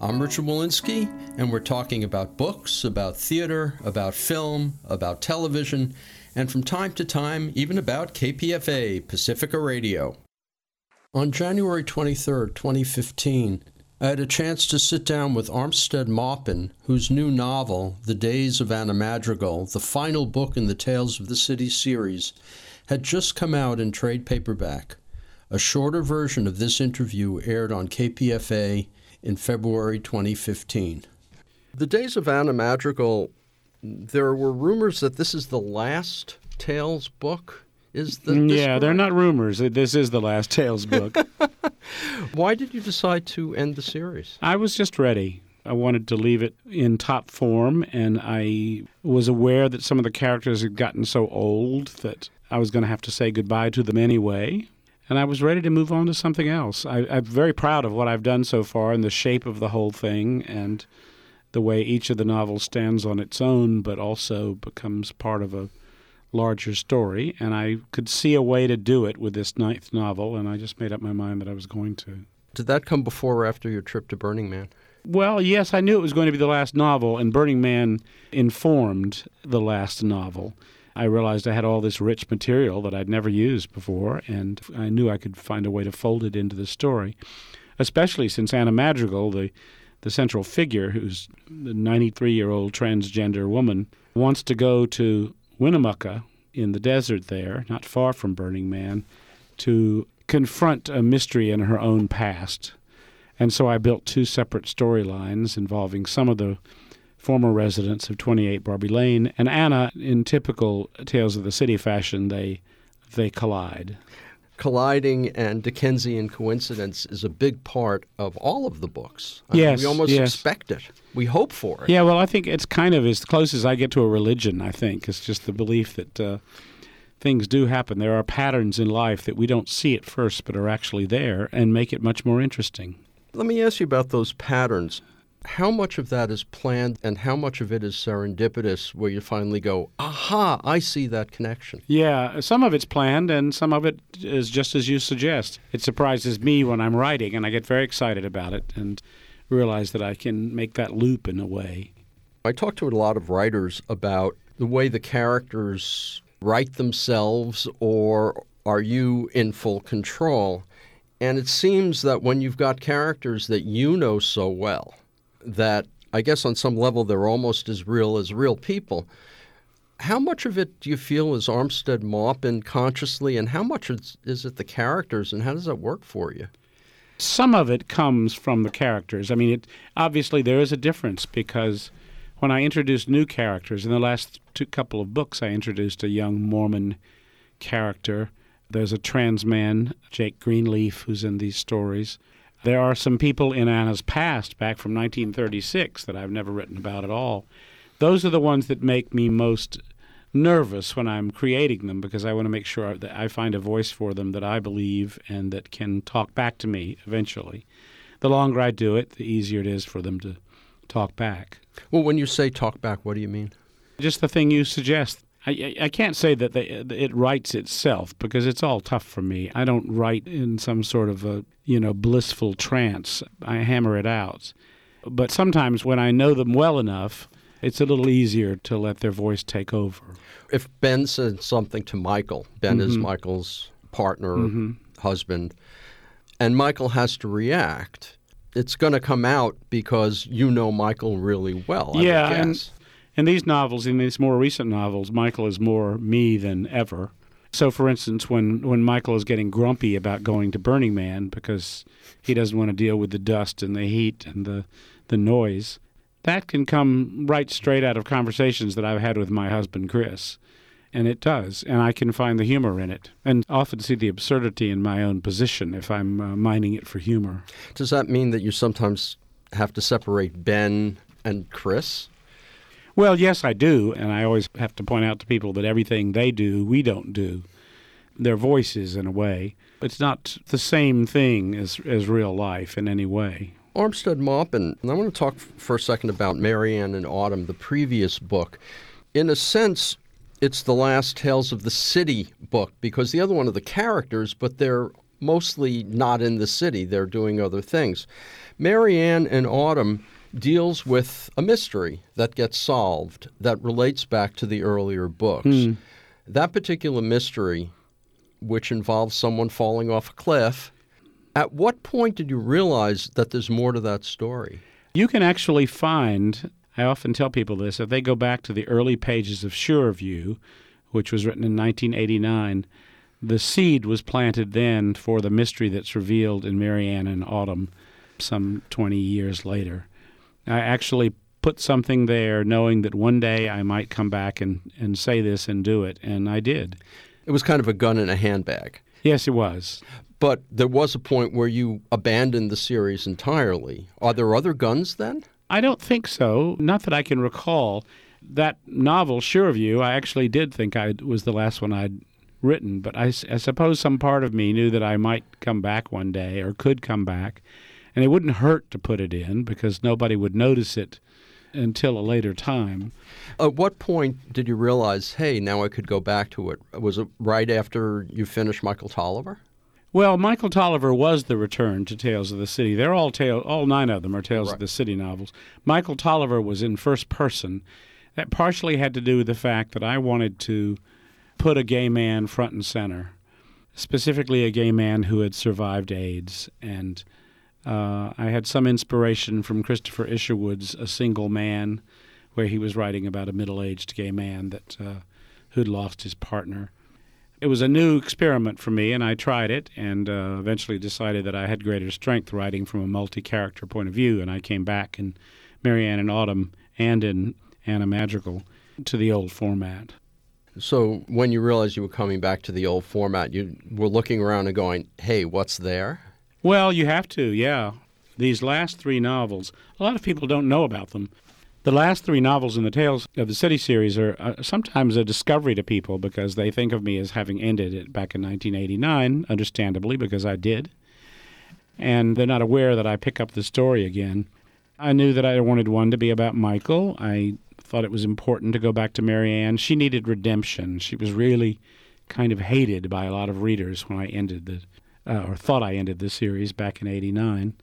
I'm Richard Wolinsky, and we're talking about books, about theater, about film, about television, and from time to time, even about KPFA, Pacifica Radio. On January 23, 2015, I had a chance to sit down with Armistead Maupin, whose new novel, The Days of Anna Madrigal, the final book in the Tales of the City series, had just come out in trade paperback. A shorter version of this interview aired on KPFA in February 2015. The Days of Anna Madrigal, there were rumors that this is the last Tales book. Is the yeah, they're not rumors. This is the last Tales book. Why did you decide to end the series? I was just ready. I wanted to leave it in top form, and I was aware that some of the characters had gotten so old that I was going to have to say goodbye to them anyway and I was ready to move on to something else. I, am very proud of what I've done so far and the shape of the whole thing and the way each of the novels stands on its own, but also becomes part of a larger story. And I could see a way to do it with this ninth novel, and I just made up my mind that I was going to. Did that come before or after your trip to Burning Man? Well, yes, I knew it was going to be the last novel, and Burning Man informed the last novel. I realized I had all this rich material that I'd never used before, and I knew I could find a way to fold it into the story, especially since Anna Madrigal, the the central figure, who's the 93 year old transgender woman, wants to go to Winnemucca in the desert there, not far from Burning Man, to confront a mystery in her own past. And so I built two separate storylines involving some of the former residents of 28 Barbary Lane, and Anna, in typical Tales of the City fashion, they they collide. Colliding and Dickensian coincidence is a big part of all of the books. I yes, mean, we almost yes. expect it. We hope for it. Yeah, well, I think it's kind of as close as I get to a religion. I think it's just the belief that uh, things do happen. There are patterns in life that we don't see at first, but are actually there, and make it much more interesting. Let me ask you about those patterns how much of that is planned and how much of it is serendipitous where you finally go, aha, I see that connection? Yeah, some of it's planned and some of it is just as you suggest. It surprises me when I'm writing and I get very excited about it and realize that I can make that loop in a way. I talk to a lot of writers about the way the characters write themselves or are you in full control? And it seems that when you've got characters that you know so well, that I guess on some level they're almost as real as real people. How much of it do you feel is Armistead Maupin consciously, and how much is, is it the characters, and how does that work for you? Some of it comes from the characters. I mean, it, obviously there is a difference because when I introduced new characters in the last two couple of books, I introduced a young Mormon character. There's a trans man, Jake Greenleaf, who's in these stories. There are some people in Anna's past, back from 1936, that I've never written about at all. Those are the ones that make me most nervous when I'm creating them because I want to make sure that I find a voice for them that I believe and that can talk back to me eventually. The longer I do it, the easier it is for them to talk back. Well, when you say talk back, what do you mean? Just the thing you suggest. I, I can't say that they, it writes itself because it's all tough for me. I don't write in some sort of a you know blissful trance. I hammer it out. But sometimes when I know them well enough, it's a little easier to let their voice take over. If Ben says something to Michael, Ben mm-hmm. is Michael's partner, mm-hmm. husband, and Michael has to react. It's going to come out because you know Michael really well. yeah, and in these novels, in these more recent novels, Michael is more me than ever. So, for instance, when, when Michael is getting grumpy about going to Burning Man because he doesn't want to deal with the dust and the heat and the, the noise, that can come right straight out of conversations that I've had with my husband, Chris. And it does. And I can find the humor in it and often see the absurdity in my own position if I'm uh, mining it for humor. Does that mean that you sometimes have to separate Ben and Chris? Well, yes, I do. And I always have to point out to people that everything they do, we don't do. Their voices, in a way. It's not the same thing as, as real life in any way. Armistead Maupin, and I want to talk for a second about Mary Ann in Autumn, the previous book. In a sense, it's the last Tales of the City book because the other one are the characters, but they're mostly not in the city. They're doing other things. Mary Ann in Autumn deals with a mystery that gets solved that relates back to the earlier books. Mm. That particular mystery, which involves someone falling off a cliff, at what point did you realize that there's more to that story? You can actually find, I often tell people this, if they go back to the early pages of Sure of You, which was written in 1989, the seed was planted then for the mystery that's revealed in Mary Ann in Autumn some 20 years later. I actually put something there knowing that one day I might come back and, and say this and do it, and I did. It was kind of a gun in a handbag. Yes, it was. But there was a point where you abandoned the series entirely. Are there other guns then? I don't think so. Not that I can recall. That novel, sure Sureview, I actually did think I was the last one I'd written, but I, I suppose some part of me knew that I might come back one day or could come back. And it wouldn't hurt to put it in because nobody would notice it until a later time. At what point did you realize, hey, now I could go back to it? Was it right after you finished Michael Tolliver? Well, Michael Tolliver was the return to Tales of the City. They're all tale, all nine of them are Tales right. of the City novels. Michael Tolliver was in first person. That partially had to do with the fact that I wanted to put a gay man front and center, specifically a gay man who had survived AIDS. And uh, I had some inspiration from Christopher Isherwood's A Single Man, where he was writing about a middle aged gay man that uh, who'd lost his partner. It was a new experiment for me, and I tried it and uh, eventually decided that I had greater strength writing from a multi character point of view. And I came back in Mary Ann in Autumn and in Anna Madrigal to the old format. So when you realized you were coming back to the old format, you were looking around and going, "Hey, what's there?" Well, you have to, yeah. These last three novels, a lot of people don't know about them. The last three novels in the Tales of the City series are uh, sometimes a discovery to people because they think of me as having ended it back in 1989, understandably, because I did. And they're not aware that I pick up the story again. I knew that I wanted one to be about Michael. I thought it was important to go back to Mary Ann. She needed redemption. She was really kind of hated by a lot of readers when I ended the, uh, or thought I ended the series back in '89.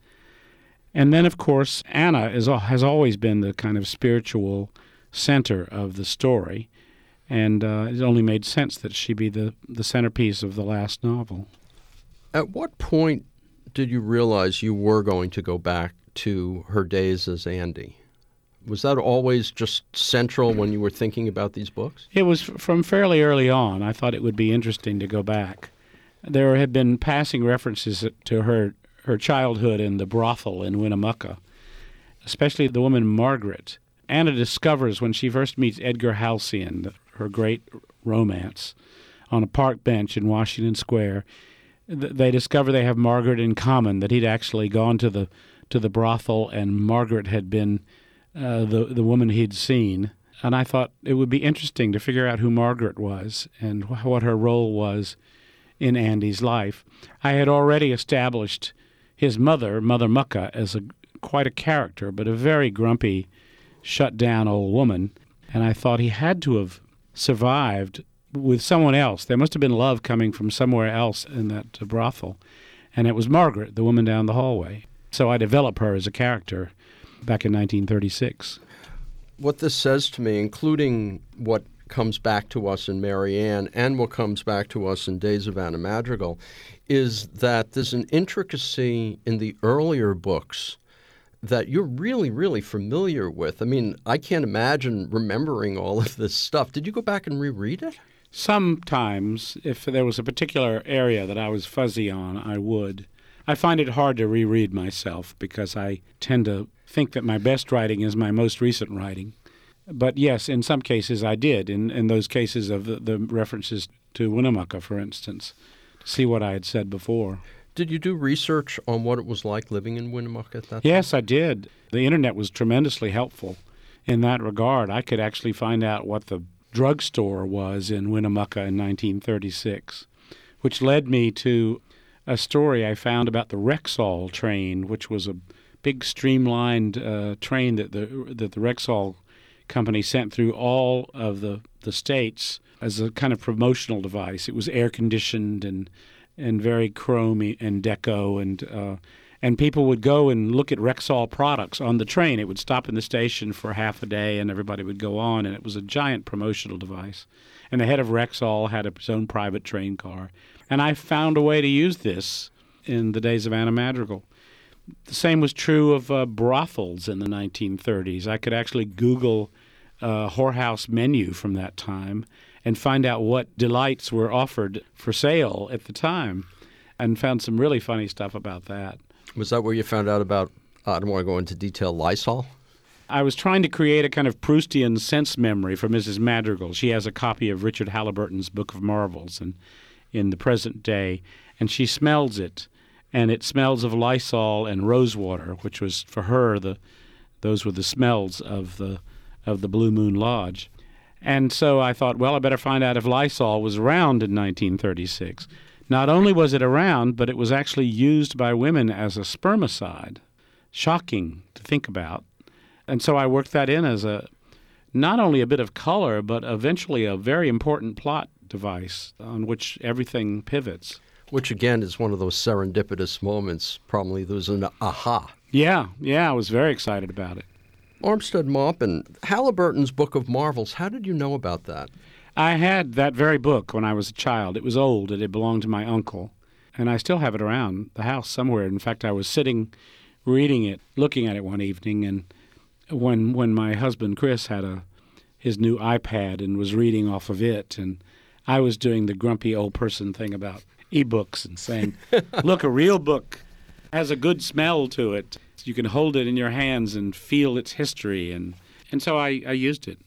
And then, of course, Anna is has always been the kind of spiritual center of the story, and uh, it only made sense that she be the the centerpiece of the last novel. At what point did you realize you were going to go back to her days as Andy? was that always just central when you were thinking about these books? It was from fairly early on. I thought it would be interesting to go back. There had been passing references to her her childhood in the brothel in Winnemucca, especially the woman Margaret. Anna discovers when she first meets Edgar Halcyon, her great romance, on a park bench in Washington Square. They discover they have Margaret in common, that he'd actually gone to the to the brothel and Margaret had been uh, the the woman he'd seen, and I thought it would be interesting to figure out who Margaret was and wh- what her role was in Andy's life. I had already established his mother, Mother Mucca, as a quite a character, but a very grumpy, shut down old woman, and I thought he had to have survived with someone else. There must have been love coming from somewhere else in that brothel, and it was Margaret, the woman down the hallway. So I developed her as a character back in 1936. What this says to me, including what comes back to us in Mary Ann and what comes back to us in Days of Anna Madrigal, is that there's an intricacy in the earlier books that you're really, really familiar with. I mean, I can't imagine remembering all of this stuff. Did you go back and reread it? Sometimes, if there was a particular area that I was fuzzy on, I would. I find it hard to reread myself because I tend to think that my best writing is my most recent writing. But yes, in some cases I did, in, in those cases of the, the references to Winnemucca, for instance, to see what I had said before. Did you do research on what it was like living in Winnemucca at that time? Yes, I did. The internet was tremendously helpful in that regard. I could actually find out what the drugstore was in Winnemucca in 1936, which led me to a story I found about the Rexall train, which was a big streamlined uh, train that the that the Rexall company sent through all of the the states as a kind of promotional device. It was air conditioned and and very chromy and deco and uh, and people would go and look at Rexall products on the train. It would stop in the station for half a day, and everybody would go on, and it was a giant promotional device. And the head of Rexall had his own private train car, and I found a way to use this in the days of Anna Madrigal. The same was true of uh, brothels in the 1930s. I could actually Google a whorehouse menu from that time and find out what delights were offered for sale at the time, and found some really funny stuff about that. Was that where you found out about? Uh, I don't want to go into detail. Lysol. I was trying to create a kind of Proustian sense memory for Mrs. Madrigal. She has a copy of Richard Halliburton's Book of Marvels and in the present day, and she smells it, and it smells of Lysol and rosewater, which was for her the those were the smells of the of the Blue Moon Lodge. And so I thought, well, I better find out if Lysol was around in 1936. Not only was it around, but it was actually used by women as a spermicide. Shocking to think about. And so I worked that in as a not only a bit of color, but eventually a very important plot device on which everything pivots. Which again is one of those serendipitous moments. Probably there was an aha. Yeah, yeah, I was very excited about it. Armistead Maupin, Halliburton's Book of Marvels. How did you know about that? I had that very book when I was a child. It was old. It had belonged to my uncle, and I still have it around the house somewhere. In fact, I was sitting reading it, looking at it one evening, and when when my husband Chris had a his new iPad and was reading off of it, and I was doing the grumpy old person thing about e-books and saying, "Look, a real book has a good smell to it. You can hold it in your hands and feel its history." And and so I, I used it.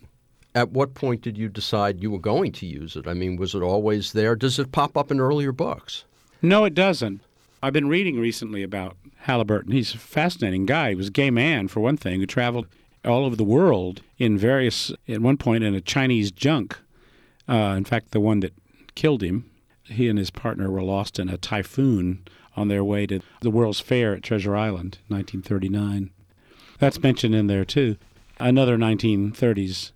At what point did you decide you were going to use it? I mean, was it always there? Does it pop up in earlier books? No, it doesn't. I've been reading recently about Halliburton. He's a fascinating guy. He was a gay man, for one thing, who traveled all over the world in various, at one point, in a Chinese junk. Uh, in fact, the one that killed him, he and his partner were lost in a typhoon on their way to the World's Fair at Treasure Island, 1939. That's mentioned in there, too. Another 1930s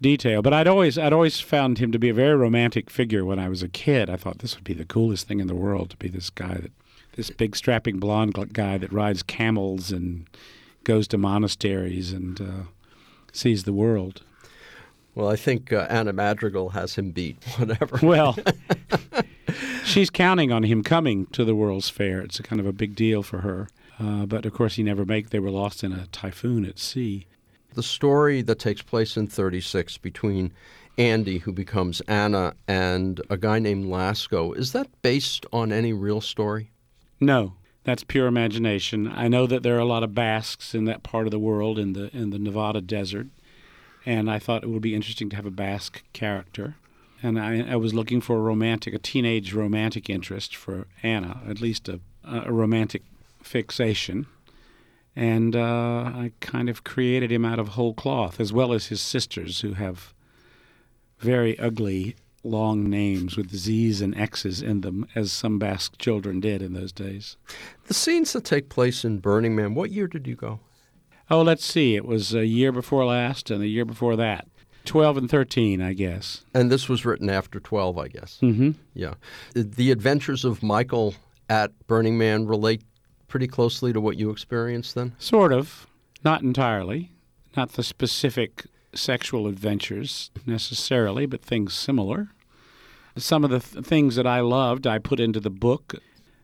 detail. But I'd always I'd always found him to be a very romantic figure when I was a kid. I thought this would be the coolest thing in the world to be this guy that this big strapping blonde guy that rides camels and goes to monasteries and uh, sees the world. Well, I think uh, Anna Madrigal has him beat. Whatever. Well, she's counting on him coming to the World's Fair. It's a kind of a big deal for her. Uh, but of course, he never make. They were lost in a typhoon at sea. The story that takes place in 36 between Andy, who becomes Anna, and a guy named Lasco, is that based on any real story? No, that's pure imagination. I know that there are a lot of Basques in that part of the world, in the in the Nevada desert, and I thought it would be interesting to have a Basque character. And I, I was looking for a romantic, a teenage romantic interest for Anna, at least a, a romantic fixation. And uh, I kind of created him out of whole cloth, as well as his sisters, who have very ugly long names with Z's and X's in them, as some Basque children did in those days. The scenes that take place in Burning Man, what year did you go? Oh, let's see. It was a year before last and a year before that. 12 and 13, I guess. And this was written after 12, I guess. Mm-hmm. Yeah. The adventures of Michael at Burning Man relate pretty closely to what you experienced then? Sort of. Not entirely. Not the specific sexual adventures necessarily, but things similar. Some of the th- things that I loved, I put into the book.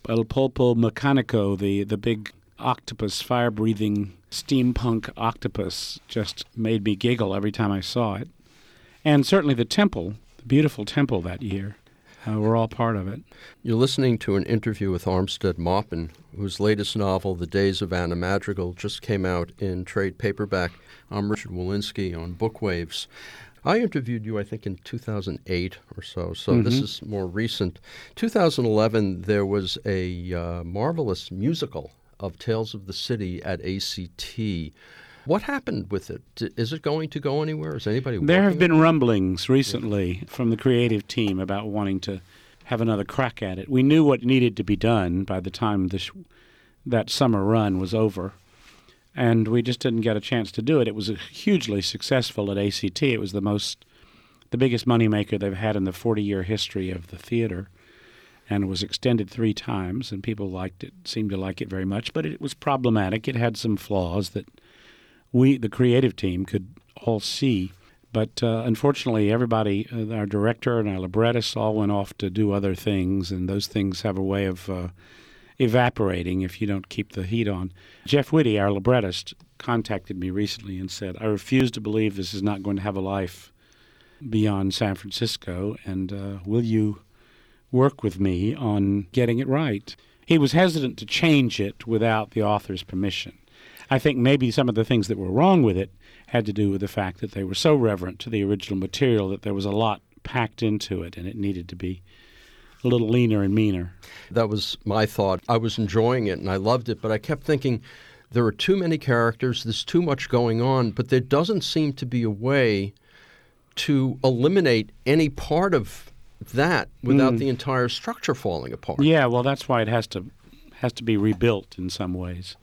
El Pulpo Mecanico, the, the big octopus, fire breathing steampunk octopus, just made me giggle every time I saw it. And certainly the temple, the beautiful temple that year. Uh, we're all part of it. You're listening to an interview with Armistead Maupin, whose latest novel, The Days of Anna Madrigal, just came out in trade paperback. I'm Richard Wolinsky on Bookwaves. I interviewed you, I think, in 2008 or so, so mm-hmm. this is more recent. 2011, there was a uh, marvelous musical of Tales of the City at ACT. What happened with it? Is it going to go anywhere? Is anybody? There have been rumblings recently from the creative team about wanting to have another crack at it. We knew what needed to be done by the time this that summer run was over, and we just didn't get a chance to do it. It was hugely successful at ACT. It was the most, the biggest moneymaker they've had in the 40-year history of the theater, and it was extended three times, and people liked it, seemed to like it very much. But it was problematic. It had some flaws that we, the creative team, could all see. But uh, unfortunately, everybody, uh, our director and our librettist, all went off to do other things, and those things have a way of uh, evaporating if you don't keep the heat on. Jeff Whitty, our librettist, contacted me recently and said, I refuse to believe this is not going to have a life beyond San Francisco, and uh, will you work with me on getting it right? He was hesitant to change it without the author's permission. I think maybe some of the things that were wrong with it had to do with the fact that they were so reverent to the original material that there was a lot packed into it and it needed to be a little leaner and meaner. That was my thought. I was enjoying it and I loved it, but I kept thinking there are too many characters, there's too much going on, but there doesn't seem to be a way to eliminate any part of that without mm. the entire structure falling apart. Yeah, well that's why it has to has to be rebuilt in some ways.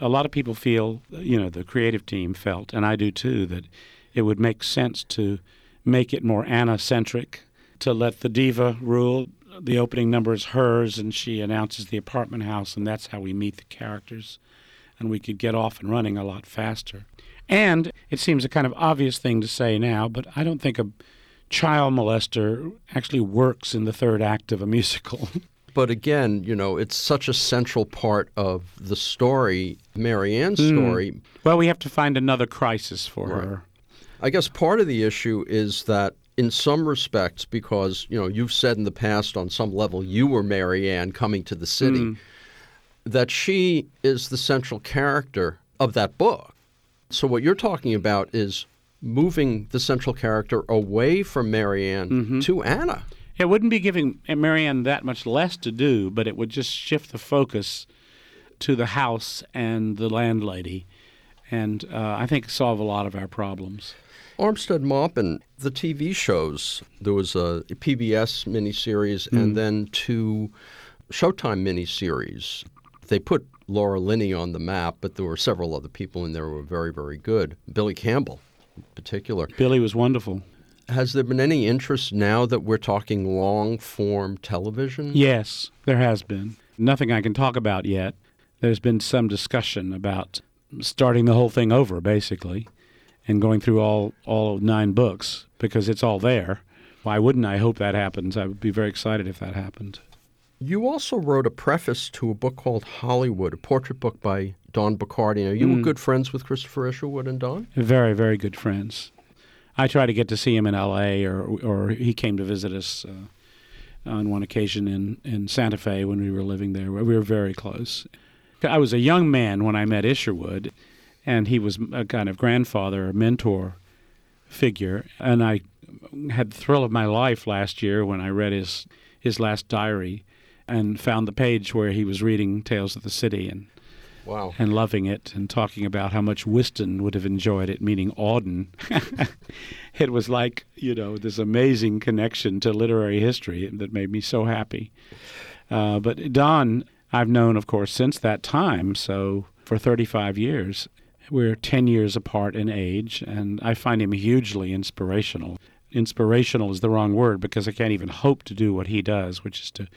A lot of people feel, you know, the creative team felt, and I do too, that it would make sense to make it more Anna centric, to let the diva rule the opening number is hers, and she announces the apartment house, and that's how we meet the characters. And we could get off and running a lot faster. And it seems a kind of obvious thing to say now, but I don't think a child molester actually works in the third act of a musical. but again, you know, it's such a central part of the story, Mary Ann's mm. story. Well, we have to find another crisis for right. her. I guess part of the issue is that in some respects, because you know you've said in the past on some level you were Mary Ann coming to the city, mm. that she is the central character of that book. So what you're talking about is moving the central character away from Mary Ann mm-hmm. to Anna. It wouldn't be giving Mary Ann that much less to do, but it would just shift the focus to the house and the landlady, and uh, I think solve a lot of our problems. Armistead Maupin, the TV shows, there was a PBS miniseries mm. and then two Showtime miniseries. They put Laura Linney on the map, but there were several other people in there who were very, very good. Billy Campbell, in particular. Billy was wonderful. Has there been any interest now that we're talking long form television? Yes, there has been. Nothing I can talk about yet. There's been some discussion about starting the whole thing over, basically and going through all all nine books because it's all there. Why wouldn't I hope that happens? I would be very excited if that happened. You also wrote a preface to a book called Hollywood, a portrait book by Don Bachardy. Now, you mm. were good friends with Christopher Isherwood and Don? Very, very good friends. I try to get to see him in L.A. or or he came to visit us uh, on one occasion in, in Santa Fe when we were living there. We were very close. I was a young man when I met Isherwood and he was a kind of grandfather, mentor figure. And I had the thrill of my life last year when I read his his last diary and found the page where he was reading Tales of the City and wow. and loving it and talking about how much Wystan would have enjoyed it, meaning Auden. it was like, you know, this amazing connection to literary history that made me so happy. Uh, but Don, I've known, of course, since that time, so for 35 years. We're 10 years apart in age, and I find him hugely inspirational. Inspirational is the wrong word because I can't even hope to do what he does, which is to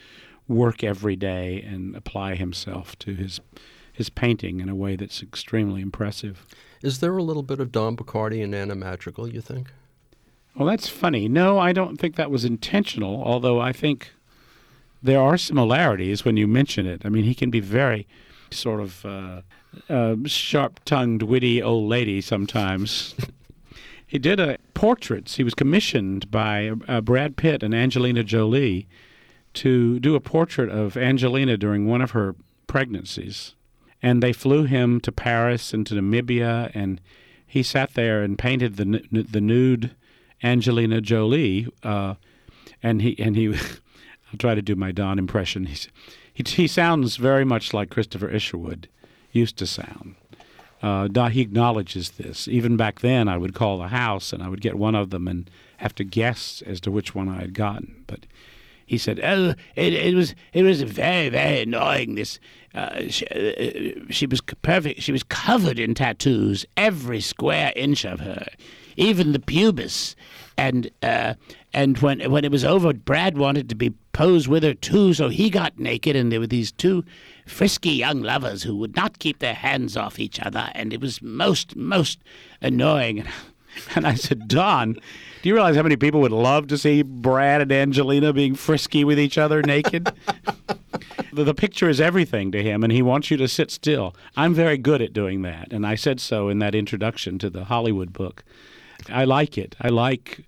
work every day and apply himself to his his painting in a way that's extremely impressive. Is there a little bit of Don Bachardy in Anna Madrigal, you think? Well, that's funny. No, I don't think that was intentional, although I think there are similarities when you mention it. I mean, he can be very sort of uh, uh, sharp-tongued, witty old lady sometimes. he did a portraits. He was commissioned by uh, Brad Pitt and Angelina Jolie to do a portrait of Angelina during one of her pregnancies. And they flew him to Paris and to Namibia, and he sat there and painted the the nude Angelina Jolie, uh, and he and he. I'll try to do my Don impression. He's, he he sounds very much like Christopher Isherwood used to sound. Uh, he acknowledges this. Even back then, I would call the house and I would get one of them and have to guess as to which one I had gotten. But he said, "Oh, it, it was it was very very annoying. This uh, she, uh, she was perfect. She was covered in tattoos, every square inch of her, even the pubis. And uh, and when when it was over, Brad wanted to be posed with her too, so he got naked, and there were these two frisky young lovers who would not keep their hands off each other, and it was most most annoying." And I said, Don, do you realize how many people would love to see Brad and Angelina being frisky with each other naked? the, the, picture is everything to him, and he wants you to sit still. I'm very good at doing that, and I said so in that introduction to the Hollywood book. I like it. I like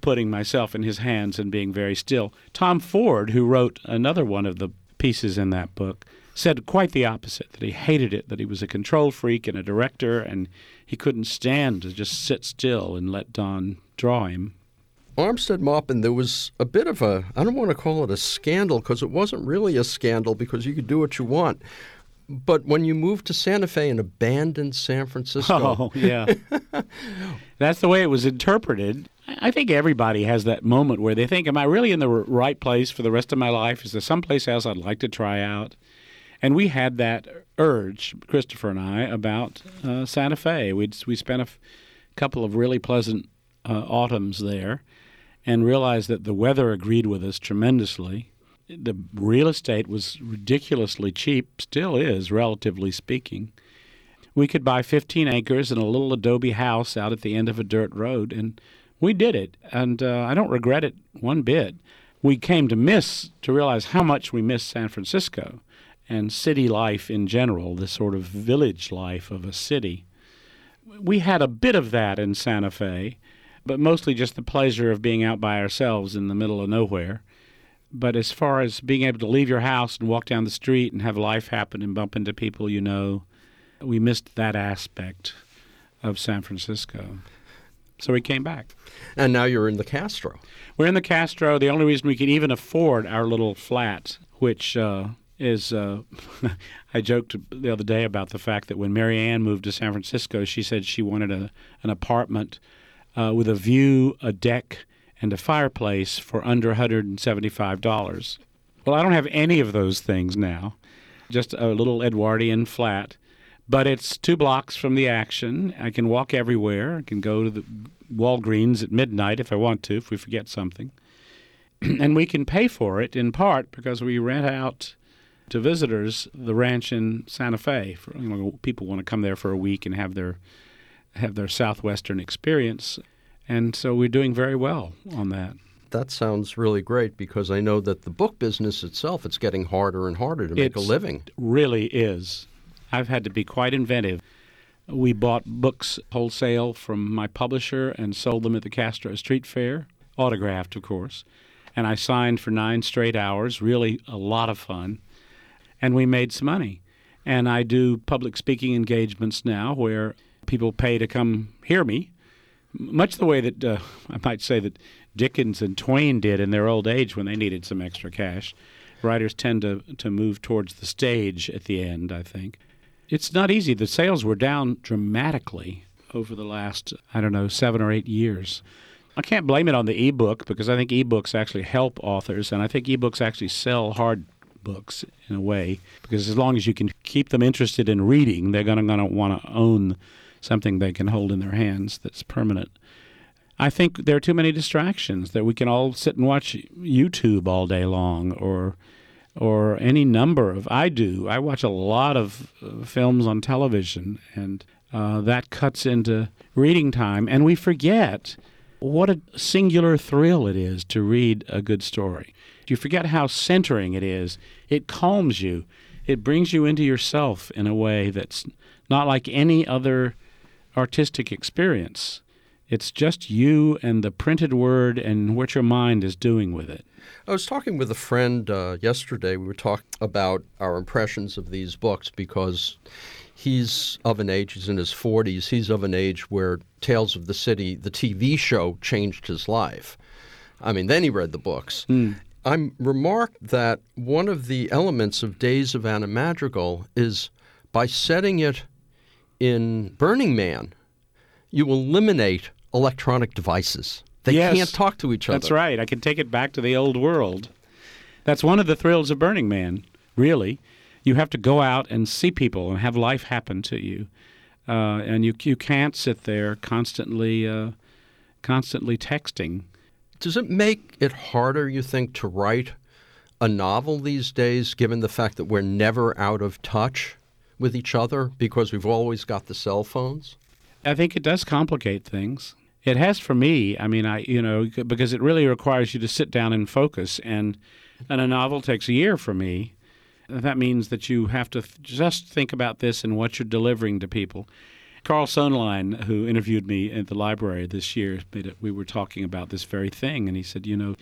putting myself in his hands and being very still. Tom Ford, who wrote another one of the pieces in that book, said quite the opposite that he hated it, that he was a control freak and a director, and he couldn't stand to just sit still and let Don draw him. Armistead Maupin, there was a bit of a, I don't want to call it a scandal because it wasn't really a scandal because you could do what you want. But when you moved to Santa Fe and abandoned San Francisco. Oh, yeah. That's the way it was interpreted. I think everybody has that moment where they think, Am I really in the right place for the rest of my life? Is there someplace else I'd like to try out? And we had that urge, Christopher and I, about uh, Santa Fe. We'd, we spent a f- couple of really pleasant uh, autumns there and realized that the weather agreed with us tremendously the real estate was ridiculously cheap, still is, relatively speaking. We could buy 15 acres and a little adobe house out at the end of a dirt road, and we did it, and uh, I don't regret it one bit. We came to miss, to realize how much we missed San Francisco and city life in general, the sort of village life of a city. We had a bit of that in Santa Fe, but mostly just the pleasure of being out by ourselves in the middle of nowhere but as far as being able to leave your house and walk down the street and have life happen and bump into people you know, we missed that aspect of San Francisco. So we came back. And now you're in the Castro. We're in the Castro. The only reason we could even afford our little flat, which uh, is, uh, I joked the other day about the fact that when Mary Ann moved to San Francisco, she said she wanted a, an apartment uh, with a view, a deck, and a fireplace for under $175. Well, I don't have any of those things now, just a little Edwardian flat. But it's two blocks from the action. I can walk everywhere. I can go to the Walgreens at midnight if I want to, if we forget something. and we can pay for it in part because we rent out to visitors the ranch in Santa Fe. For, you know, people want to come there for a week and have their have their southwestern experience. And so we're doing very well on that. That sounds really great because I know that the book business itself it's getting harder and harder to make it's, a living. Really is. I've had to be quite inventive. We bought books wholesale from my publisher and sold them at the Castro Street Fair, autographed, of course. And I signed for nine straight hours, really a lot of fun. And we made some money. And I do public speaking engagements now where people pay to come hear me much the way that uh, I might say that Dickens and Twain did in their old age when they needed some extra cash. Writers tend to, to move towards the stage at the end, I think. It's not easy. The sales were down dramatically over the last, I don't know, seven or eight years. I can't blame it on the ebook because I think ebooks actually help authors, and I think ebooks actually sell hard books in a way because as long as you can keep them interested in reading, they're going to want to own something they can hold in their hands that's permanent. I think there are too many distractions that we can all sit and watch YouTube all day long or or any number of I do. I watch a lot of uh, films on television and uh, that cuts into reading time and we forget what a singular thrill it is to read a good story. You forget how centering it is. It calms you. It brings you into yourself in a way that's not like any other artistic experience. It's just you and the printed word and what your mind is doing with it. I was talking with a friend uh, yesterday. We were talking about our impressions of these books because he's of an age, he's in his 40s, he's of an age where Tales of the City, the TV show, changed his life. I mean, then he read the books. Mm. I remarked that one of the elements of Days of Anna Madrigal is by setting it in Burning Man, you eliminate electronic devices. They Yes. can't talk to each other. That's right. I can take it back to the old world. That's one of the thrills of Burning Man, really. You have to go out and see people and have life happen to you. Uh, and you, you can't sit there constantly, uh, constantly texting. Does it make it harder, you think, to write a novel these days, given the fact that we're never out of touch with each other because we've always got the cell phones? I think it does complicate things. It has for me. I mean, I you know because it really requires you to sit down and focus, and and a novel takes a year for me. That means that you have to just think about this and what you're delivering to people. Karl Soehnlein, who interviewed me at the library this year, we were talking about this very thing, and he said, you know,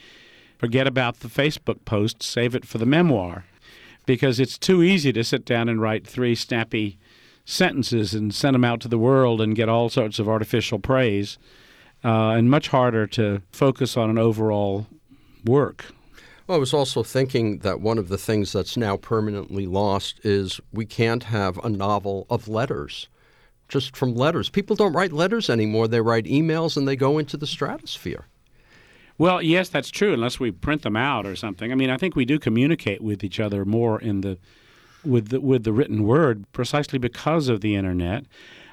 forget about the Facebook post, save it for the memoir, because it's too easy to sit down and write three snappy sentences and send them out to the world and get all sorts of artificial praise, uh, and much harder to focus on an overall work. Well, I was also thinking that one of the things that's now permanently lost is we can't have a novel of letters, just from letters. People don't write letters anymore. They write emails and they go into the stratosphere. Well, yes, that's true, unless we print them out or something. I mean, I think we do communicate with each other more in the with the, with the written word precisely because of the internet.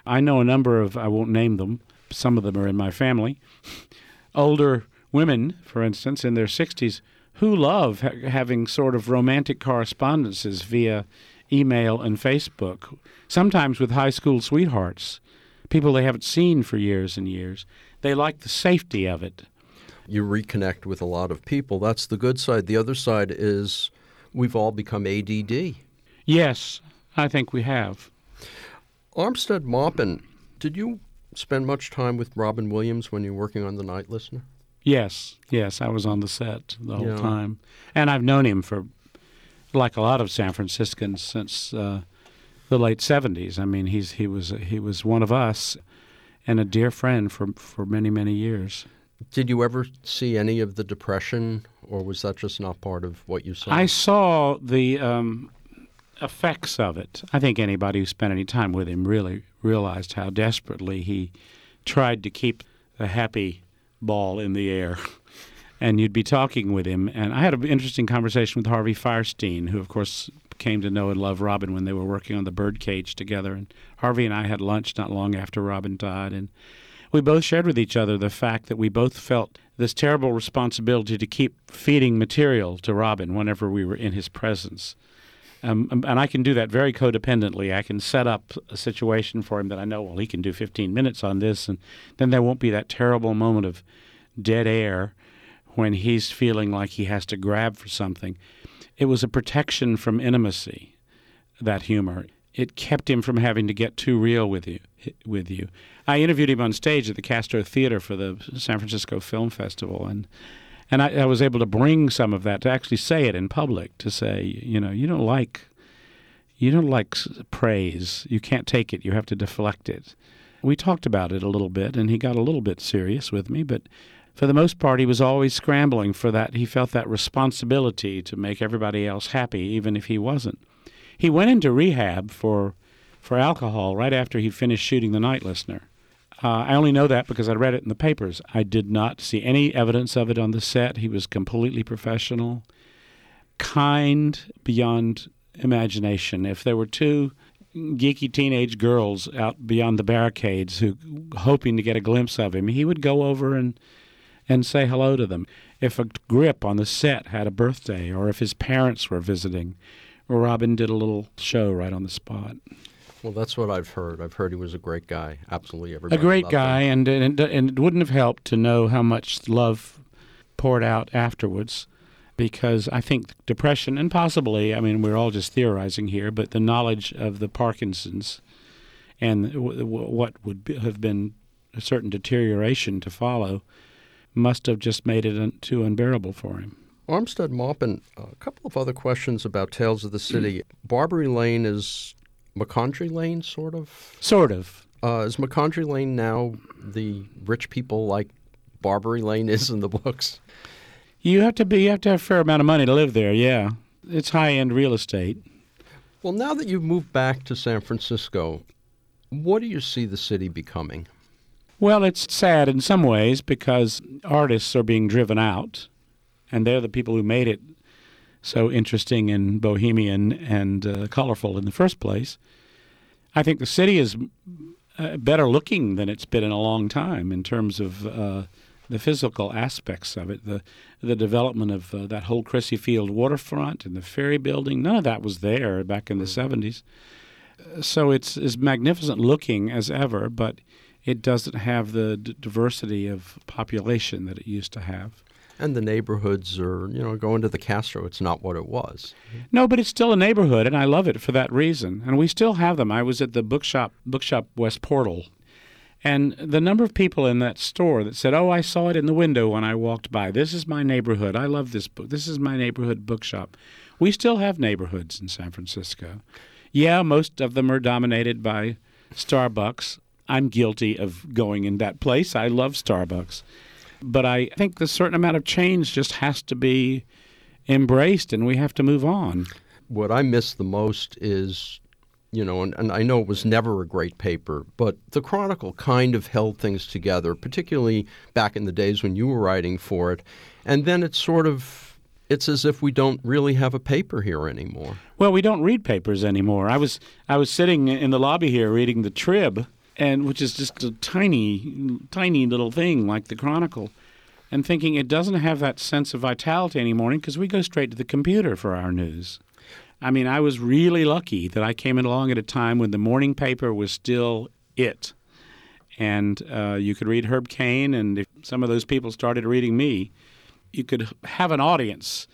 I know a number of I won't name them. Some of them are in my family. Older women, for instance, in their 60s, who love ha- having sort of romantic correspondences via email and Facebook, sometimes with high school sweethearts, people they haven't seen for years and years. They like the safety of it. You reconnect with a lot of people. That's the good side. The other side is we've all become ADD. Yes, I think we have. Armistead Maupin, did you spend much time with Robin Williams when you were working on The Night Listener? Yes, yes, I was on the set the whole Yeah. time, and I've known him for, like a lot of San Franciscans, since uh, the late '70s. I mean, he's he was he was one of us, and a dear friend for for many many years. Did you ever see any of the Depression, or was that just not part of what you saw? I saw the um, effects of it. I think anybody who spent any time with him really realized how desperately he tried to keep the happy ball in the air. And you'd be talking with him, and I had an interesting conversation with Harvey Fierstein, who, of course, came to know and love Robin when they were working on the Birdcage together. And Harvey and I had lunch not long after Robin died, and we both shared with each other the fact that we both felt this terrible responsibility to keep feeding material to Robin whenever we were in his presence. Um, and I can do that very codependently. I can set up a situation for him that I know, well, he can do 15 minutes on this, and then there won't be that terrible moment of dead air when he's feeling like he has to grab for something. It was a protection from intimacy, that humor. It kept him from having to get too real with you. With you, I interviewed him on stage at the Castro Theater for the San Francisco Film Festival, and and I, I was able to bring some of that to actually say it in public. To say, you know, you don't like you don't like praise. You can't take it. You have to deflect it. We talked about it a little bit, and he got a little bit serious with me, but for the most part, he was always scrambling for that. He felt that responsibility to make everybody else happy, even if he wasn't. He went into rehab for for alcohol right after he finished shooting The Night Listener. Uh, I only know that because I read it in the papers. I did not see any evidence of it on the set. He was completely professional, kind beyond imagination. If there were two geeky teenage girls out beyond the barricades who hoping to get a glimpse of him, he would go over and and say hello to them. If a grip on the set had a birthday, or if his parents were visiting, Robin did a little show right on the spot. well, that's what I've heard. I've heard he was a great guy. Absolutely everybody. A great guy, and, and and it wouldn't have helped to know how much love poured out afterwards, because I think depression and possibly, I mean, we're all just theorizing here, but the knowledge of the Parkinson's and w- w- what would be, have been a certain deterioration to follow must have just made it un- too unbearable for him. Armistead Maupin, a couple of other questions about Tales of the City. Barbary Lane is Macondray Lane, sort of? Sort of. Uh, is Macondray Lane now the rich people like Barbary Lane is in the books? You have to be. You have to have a fair amount of money to live there. Yeah, it's high end real estate. Well, now that you've moved back to San Francisco, what do you see the city becoming? Well, it's sad in some ways because artists are being driven out, and they're the people who made it so interesting and bohemian and uh, colorful in the first place. I think the city is uh, better looking than it's been in a long time in terms of uh, the physical aspects of it, the the development of uh, that whole Crissy Field waterfront and the ferry building. None of that was there back in the '70s. So it's as magnificent looking as ever, but it doesn't have the d- diversity of population that it used to have. And the neighborhoods are, you know, going to the Castro, it's not what it was. No, but it's still a neighborhood, and I love it for that reason. And we still have them. I was at the bookshop, Bookshop West Portal, and the number of people in that store that said, "Oh, I saw it in the window when I walked by. This is my neighborhood. I love this book. This is my neighborhood bookshop." We still have neighborhoods in San Francisco. Yeah, most of them are dominated by Starbucks. I'm guilty of going in that place. I love Starbucks. But I think the certain amount of change just has to be embraced and we have to move on. What I miss the most is, you know, and, and I know it was never a great paper, but the Chronicle kind of held things together, particularly back in the days when you were writing for it. And then it's sort of it's as if we don't really have a paper here anymore. Well, we don't read papers anymore. I was I was sitting in the lobby here reading the Trib, and which is just a tiny, tiny little thing like the Chronicle, and thinking it doesn't have that sense of vitality anymore because we go straight to the computer for our news. I mean, I was really lucky that I came along at a time when the morning paper was still it, and uh, you could read Herb Caen, and if some of those people started reading me, you could have an audience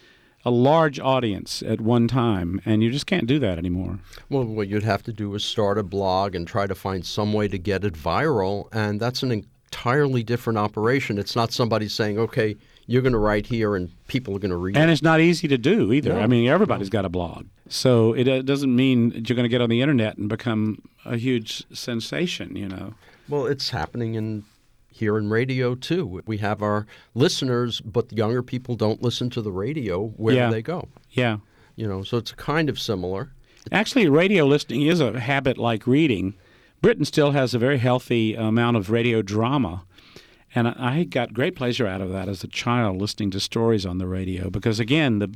a large audience at one time, and you just can't do that anymore. Well, what you'd have to do is start a blog and try to find some way to get it viral, and that's an entirely different operation. It's not somebody saying, okay, you're going to write here and people are going to read and it. it's not easy to do either. No. I mean, everybody's got a blog. So it uh, doesn't mean that you're going to get on the internet and become a huge sensation, you know. Well, it's happening in here in radio too. We have our listeners, but the younger people don't listen to the radio where Yeah. they go. Yeah. You know, so it's kind of similar. Actually, radio listening is a habit like reading. Britain still has a very healthy amount of radio drama. And I I got great pleasure out of that as a child, listening to stories on the radio, because again, the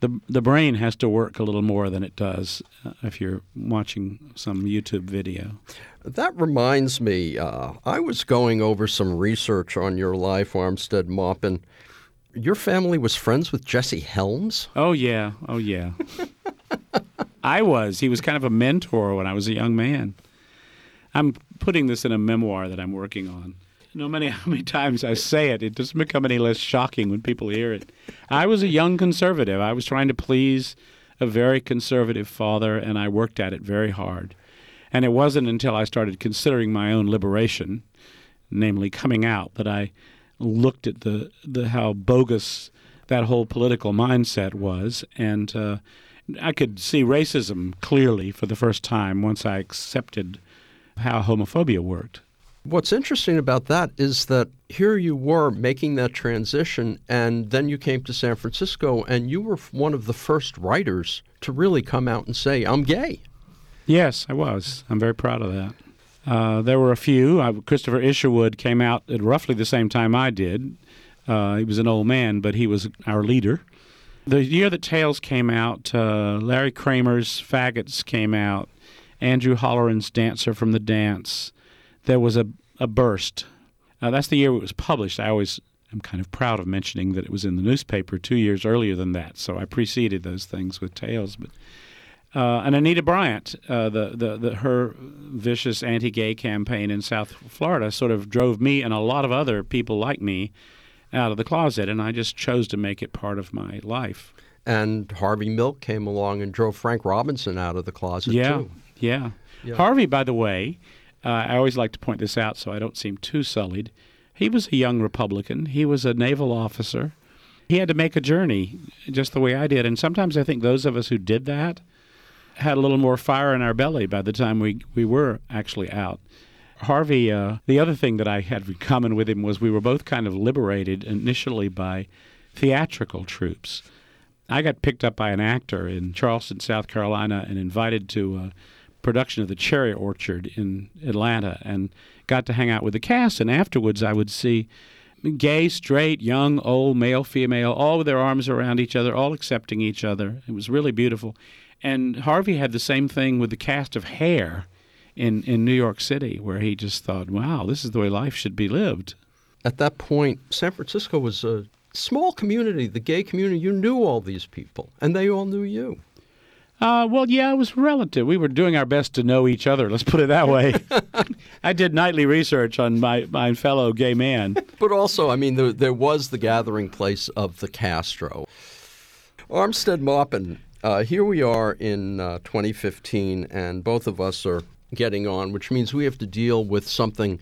the the brain has to work a little more than it does uh, if you're watching some YouTube video. That reminds me, uh, I was going over some research on your life, Armistead Maupin. Your family was friends with Jesse Helms? Oh yeah, oh yeah. I was. He was kind of a mentor when I was a young man. I'm putting this in a memoir that I'm working on. No many how many times I say it, it doesn't become any less shocking when people hear it. I was a young conservative. I was trying to please a very conservative father, and I worked at it very hard. And it wasn't until I started considering my own liberation, namely coming out, that I looked at the, the how bogus that whole political mindset was, and uh, I could see racism clearly for the first time once I accepted how homophobia worked. What's interesting about that is that here you were making that transition, and then you came to San Francisco, and you were one of the first writers to really come out and say, I'm gay. Yes, I was. I'm very proud of that. Uh, there were a few. I, Christopher Isherwood came out at roughly the same time I did. Uh, he was an old man, but he was our leader. The year that Tales came out, uh, Larry Kramer's Faggots came out, Andrew Holleran's Dancer from the Dance. There was a, a burst. That's the year it was published. I always am kind of proud of mentioning that it was in the newspaper two years earlier than that, so I preceded those things with Tales. But uh, and Anita Bryant, uh, the, the, the her vicious anti-gay campaign in South Florida, sort of drove me and a lot of other people like me out of the closet, and I just chose to make it part of my life. And Harvey Milk came along and drove Frank Robinson out of the closet, yeah, too. yeah, Yeah. Harvey, by the way, Uh, I always like to point this out so I don't seem too sullied. He was a young Republican. He was a naval officer. He had to make a journey just the way I did. And sometimes I think those of us who did that had a little more fire in our belly by the time we, we were actually out. Harvey, uh, the other thing that I had in common with him was we were both kind of liberated initially by theatrical troupes. I got picked up by an actor in Charleston, South Carolina, and invited to a production of The Cherry Orchard in Atlanta, and got to hang out with the cast. And afterwards, I would see gay, straight, young, old, male, female, all with their arms around each other, all accepting each other. It was really beautiful. And Harvey had the same thing with the cast of Hair in, in New York City, where he just thought, wow, this is the way life should be lived. At that point, San Francisco was a small community, the gay community. You knew all these people, and they all knew you. Uh, well, yeah, it was relative. We were doing our best to know each other. Let's put it that way. I did nightly research on my, my fellow gay man. But also, I mean, there, there was the gathering place of the Castro. Armistead Maupin, uh, here we are in uh, 2015, and both of us are getting on, which means we have to deal with something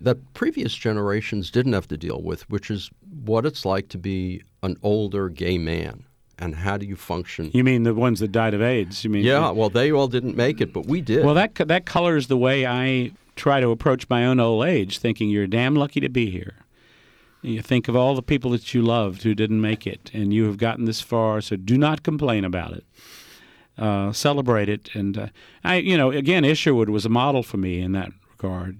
that previous generations didn't have to deal with, which is what it's like to be an older gay man and how do you function? You mean the ones that died of AIDS? You mean? Yeah. Well, they all didn't make it, but we did. Well, that that colors the way I try to approach my own old age, thinking you're damn lucky to be here. You think of all the people that you loved who didn't make it, and you have gotten this far. So do not complain about it. Uh, celebrate it, and uh, I, you know, again, Isherwood was a model for me in that regard.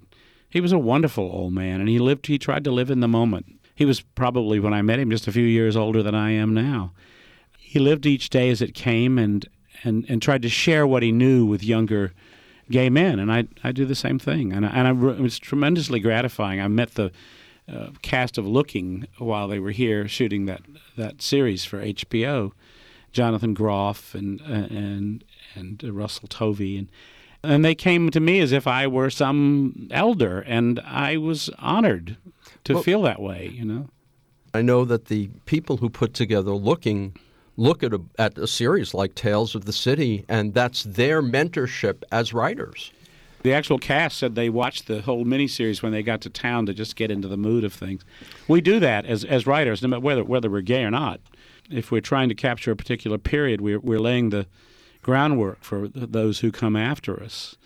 He was a wonderful old man, and he lived. He tried to live in the moment. He was probably when I met him just a few years older than I am now he lived each day as it came and, and, and tried to share what he knew with younger gay men. And I, I do the same thing. And, I, and I, it was tremendously gratifying. I met the uh, cast of Looking while they were here shooting that, that series for HBO. Jonathan Groff and and and Russell Tovey and and they came to me as if I were some elder, and I was honored to well, feel that way. You know, I know that the people who put together Looking look at a, at a series like Tales of the City, and that's their mentorship as writers. The actual cast said they watched the whole miniseries when they got to town to just get into the mood of things. We do that as, as writers, no matter whether, whether we're gay or not. If we're trying to capture a particular period, we're, we're laying the groundwork for those who come after us.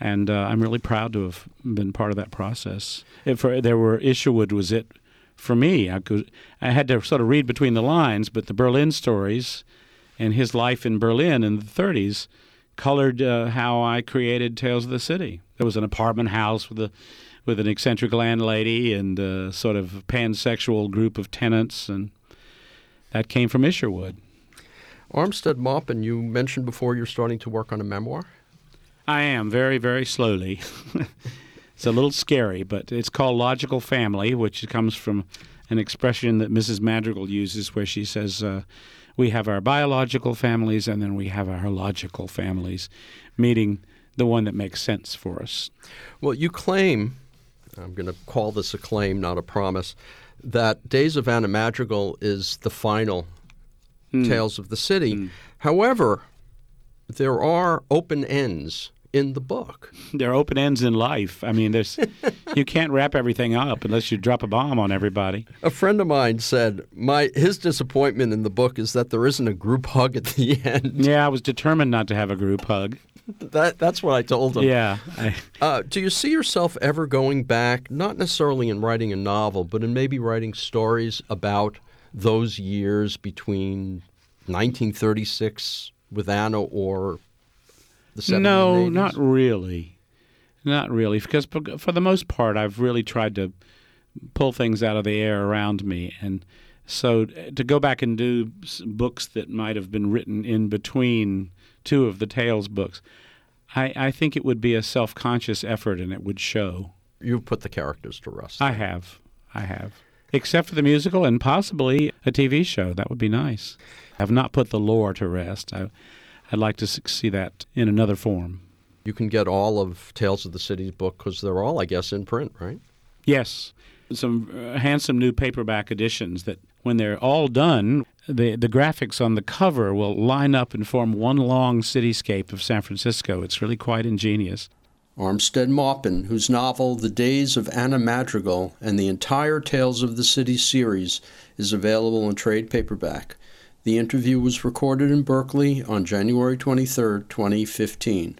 And uh, I'm really proud to have been part of that process. If there were Isherwood was it for me. I could I had to sort of read between the lines, but the Berlin stories and his life in Berlin in the 30s colored uh, how I created Tales of the City. There was an apartment house with a with an eccentric landlady and a sort of pansexual group of tenants, and that came from Isherwood. Armistead Maupin, you mentioned before you're starting to work on a memoir. I am very, very slowly. It's a little scary, but it's called logical family, which comes from an expression that Mrs. Madrigal uses where she says, uh, We have our biological families and then we have our logical families, meaning the one that makes sense for us. Well, you claim, I'm going to call this a claim, not a promise, that Days of Anna Madrigal is the final mm. Tales of the City. Mm. However, there are open ends in the book. There are open ends in life. I mean, there's you can't wrap everything up unless you drop a bomb on everybody. A friend of mine said my his disappointment in the book is that there isn't a group hug at the end. Yeah, I was determined not to have a group hug. that that's what I told him. Yeah. I, uh, do you see yourself ever going back, not necessarily in writing a novel, but in maybe writing stories about those years between 1936 with Anna or the No, not really. Not really, because for the most part, I've really tried to pull things out of the air around me. And so eh, to go back and do books that might have been written in between two of the Tales books, I, I think it would be a self conscious effort and it would show. You've put the characters to rest. I have. I have. Except for the musical and possibly a TV show. That would be nice. I've not put the lore to rest. I, I'd like to see that in another form. You can get all of Tales of the City's book because they're all, I guess, in print, right? Yes. Some uh, handsome new paperback editions that, when they're all done, the, the graphics on the cover will line up and form one long cityscape of San Francisco. It's really quite ingenious. Armistead Maupin, whose novel The Days of Anna Madrigal and the entire Tales of the City series is available in trade paperback. The interview was recorded in Berkeley on January 23, 2015.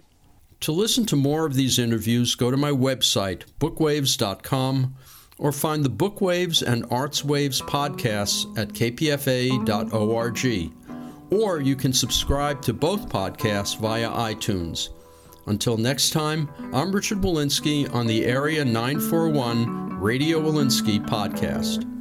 To listen to more of these interviews, go to my website, bookwaves.com, or find the Bookwaves and Artswaves podcasts at kpfa.org. Or you can subscribe to both podcasts via iTunes. Until next time, I'm Richard Wolinsky on the Area 941 Radio Wolinsky podcast.